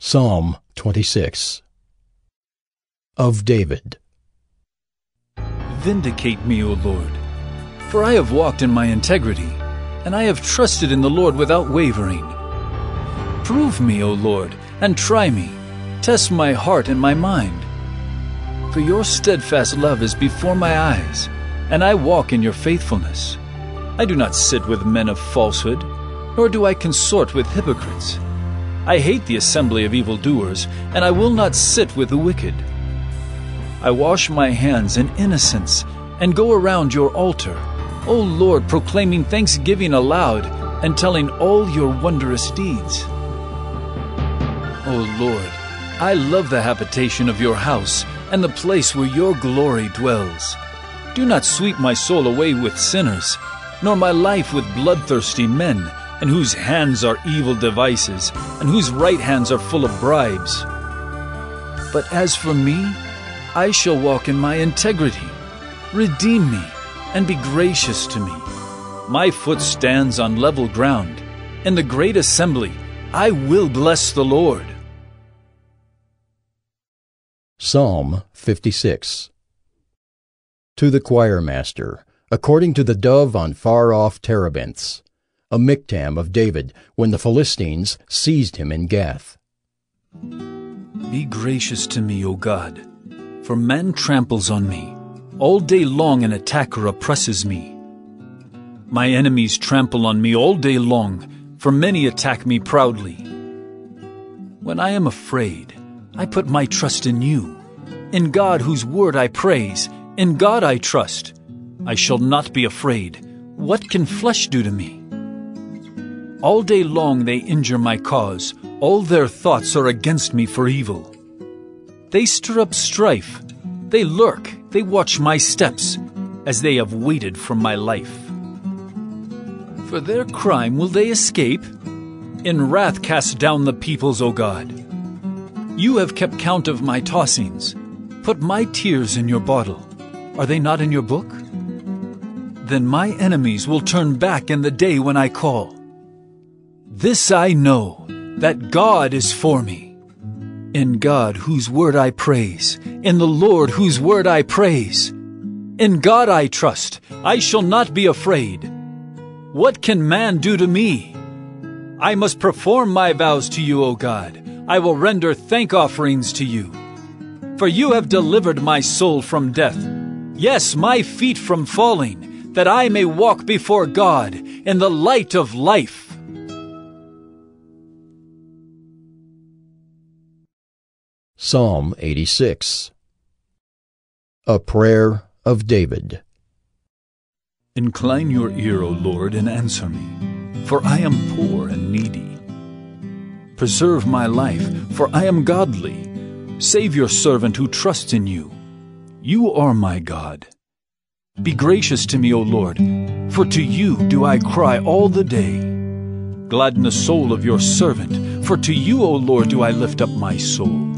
Psalm 26 Of David Vindicate me, O Lord, for I have walked in my integrity, and I have trusted in the Lord without wavering. Prove me, O Lord, and try me. Test my heart and my mind. For your steadfast love is before my eyes, and I walk in your faithfulness. I do not sit with men of falsehood, nor do I consort with hypocrites. I hate the assembly of evildoers, and I will not sit with the wicked. I wash my hands in innocence, and go around your altar, O Lord, proclaiming thanksgiving aloud, and telling all your wondrous deeds. O Lord, I love the habitation of your house, and the place where your glory dwells. Do not sweep my soul away with sinners, nor my life with bloodthirsty men and whose hands are evil devices, and whose right hands are full of bribes. But as for me, I shall walk in my integrity. Redeem me, and be gracious to me. My foot stands on level ground. In the great assembly, I will bless the Lord. Psalm 56 To the choir master, according to the dove on far off terebinths a miktam of David, when the Philistines seized him in Gath. Be gracious to me, O God, for man tramples on me. All day long an attacker oppresses me. My enemies trample on me all day long, for many attack me proudly. When I am afraid, I put my trust in you. In God whose word I praise, in God I trust. I shall not be afraid. What can flesh do to me? All day long they injure my cause. All their thoughts are against me for evil. They stir up strife. They lurk. They watch my steps, as they have waited for my life. For their crime will they escape? In wrath cast down the peoples, O God. You have kept count of my tossings. Put my tears in your bottle. Are they not in your book? Then my enemies will turn back in the day when I call. This I know, that God is for me. In God, whose word I praise, in the Lord, whose word I praise. In God I trust, I shall not be afraid. What can man do to me? I must perform my vows to you, O God. I will render thank offerings to you. For you have delivered my soul from death, yes, my feet from falling, that I may walk before God in the light of life. Psalm 86 A Prayer of David Incline your ear, O Lord, and answer me, for I am poor and needy. Preserve my life, for I am godly. Save your servant who trusts in you. You are my God. Be gracious to me, O Lord, for to you do I cry all the day. Gladden the soul of your servant, for to you, O Lord, do I lift up my soul.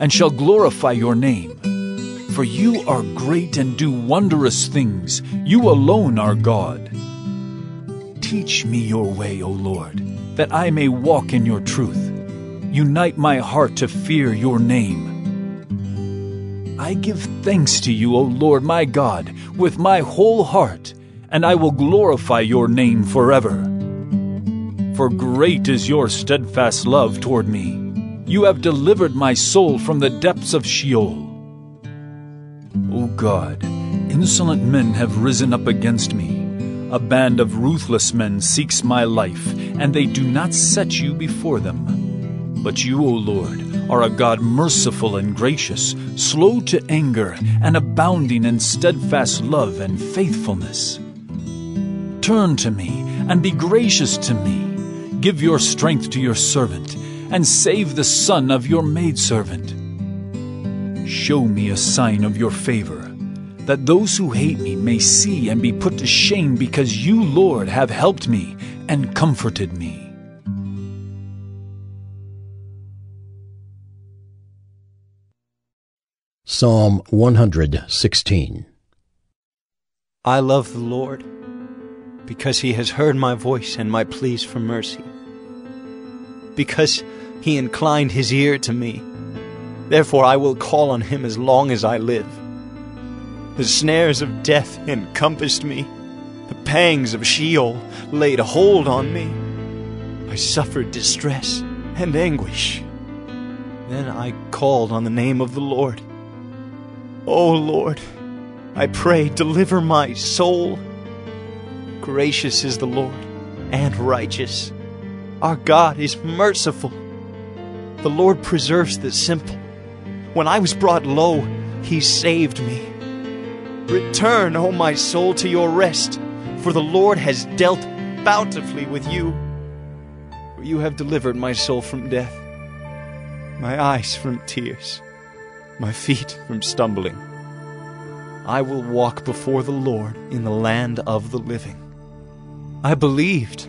and shall glorify your name. For you are great and do wondrous things. You alone are God. Teach me your way, O Lord, that I may walk in your truth. Unite my heart to fear your name. I give thanks to you, O Lord my God, with my whole heart, and I will glorify your name forever. For great is your steadfast love toward me you have delivered my soul from the depths of Sheol. O God, insolent men have risen up against me. A band of ruthless men seeks my life, and they do not set you before them. But you, O Lord, are a God merciful and gracious, slow to anger, and abounding in steadfast love and faithfulness. Turn to me and be gracious to me. Give your strength to your servant and save the son of your maidservant. Show me a sign of your favor, that those who hate me may see and be put to shame, because you, Lord, have helped me and comforted me. Psalm 116 I love the Lord because he has heard my voice and my pleas for mercy. Because he inclined his ear to me. Therefore I will call on him as long as I live. The snares of death encompassed me. The pangs of Sheol laid hold on me. I suffered distress and anguish. Then I called on the name of the Lord. O Lord, I pray, deliver my soul. Gracious is the Lord and righteous. Our God is merciful. The Lord preserves the simple. When I was brought low, he saved me. Return, O my soul, to your rest, for the Lord has dealt bountifully with you. For you have delivered my soul from death, my eyes from tears, my feet from stumbling. I will walk before the Lord in the land of the living. I believed,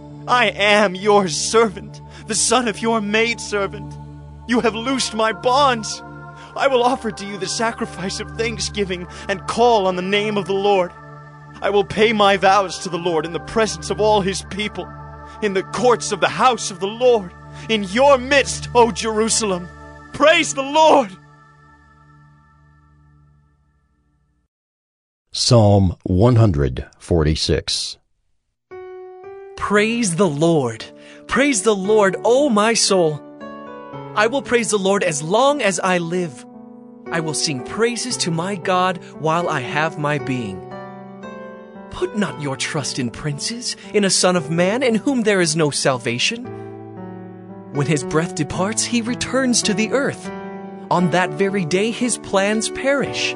I am your servant, the son of your maidservant. You have loosed my bonds. I will offer to you the sacrifice of thanksgiving and call on the name of the Lord. I will pay my vows to the Lord in the presence of all his people, in the courts of the house of the Lord, in your midst, O Jerusalem. Praise the Lord! Psalm 146 Praise the Lord. Praise the Lord, O my soul. I will praise the Lord as long as I live. I will sing praises to my God while I have my being. Put not your trust in princes, in a son of man in whom there is no salvation. When his breath departs, he returns to the earth. On that very day, his plans perish.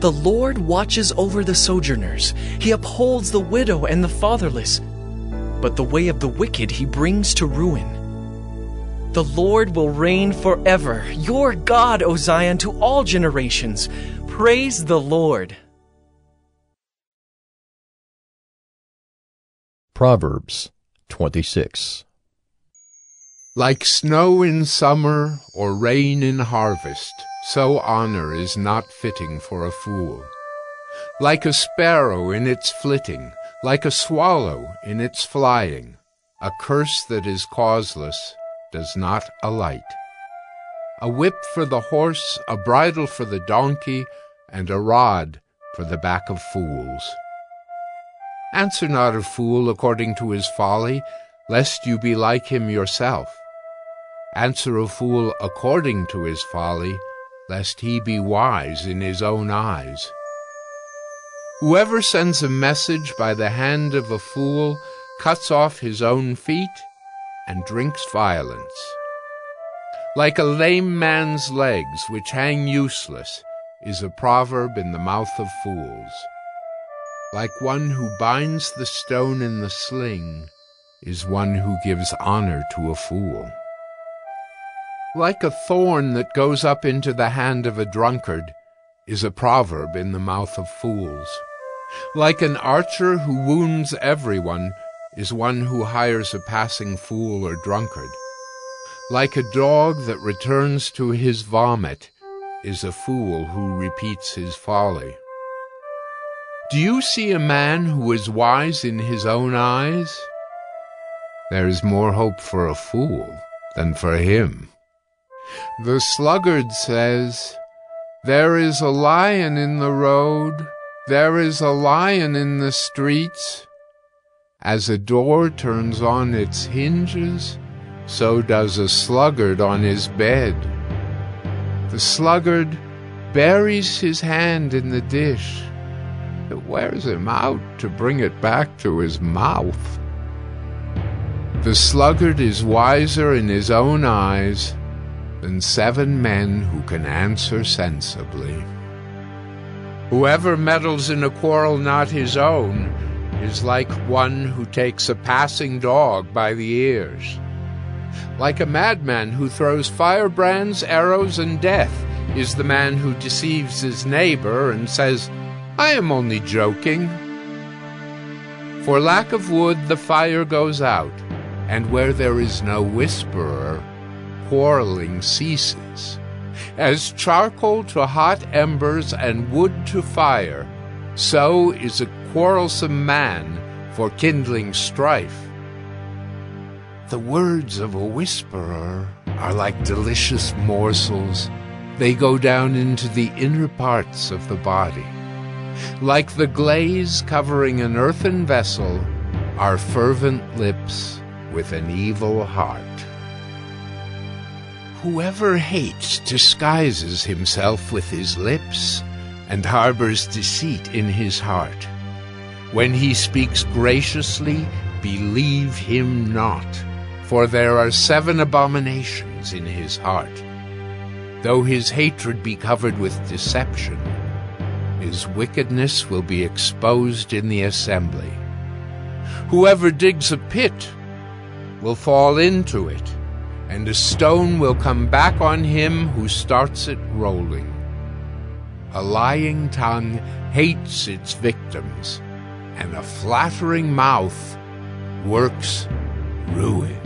The Lord watches over the sojourners. He upholds the widow and the fatherless. But the way of the wicked he brings to ruin. The Lord will reign forever. Your God, O Zion, to all generations. Praise the Lord. Proverbs 26 Like snow in summer or rain in harvest, so honor is not fitting for a fool. Like a sparrow in its flitting, like a swallow in its flying, a curse that is causeless does not alight. A whip for the horse, a bridle for the donkey, and a rod for the back of fools. Answer not a fool according to his folly, lest you be like him yourself. Answer a fool according to his folly, lest he be wise in his own eyes. Whoever sends a message by the hand of a fool cuts off his own feet and drinks violence. Like a lame man's legs which hang useless is a proverb in the mouth of fools. Like one who binds the stone in the sling is one who gives honor to a fool. Like a thorn that goes up into the hand of a drunkard is a proverb in the mouth of fools. Like an archer who wounds everyone is one who hires a passing fool or drunkard. Like a dog that returns to his vomit is a fool who repeats his folly. Do you see a man who is wise in his own eyes? There is more hope for a fool than for him. The sluggard says, There is a lion in the road, there is a lion in the streets. As a door turns on its hinges, so does a sluggard on his bed. The sluggard buries his hand in the dish. It wears him out to bring it back to his mouth. The sluggard is wiser in his own eyes than seven men who can answer sensibly. Whoever meddles in a quarrel not his own is like one who takes a passing dog by the ears. Like a madman who throws firebrands, arrows, and death is the man who deceives his neighbor and says, I am only joking. For lack of wood the fire goes out, and where there is no whisperer, quarreling ceases. As charcoal to hot embers and wood to fire, so is a quarrelsome man for kindling strife. The words of a whisperer are like delicious morsels. They go down into the inner parts of the body. Like the glaze covering an earthen vessel are fervent lips with an evil heart. Whoever hates disguises himself with his lips and harbors deceit in his heart. When he speaks graciously, believe him not, for there are seven abominations in his heart. Though his hatred be covered with deception, his wickedness will be exposed in the assembly. Whoever digs a pit will fall into it and a stone will come back on him who starts it rolling. A lying tongue hates its victims, and a flattering mouth works ruin.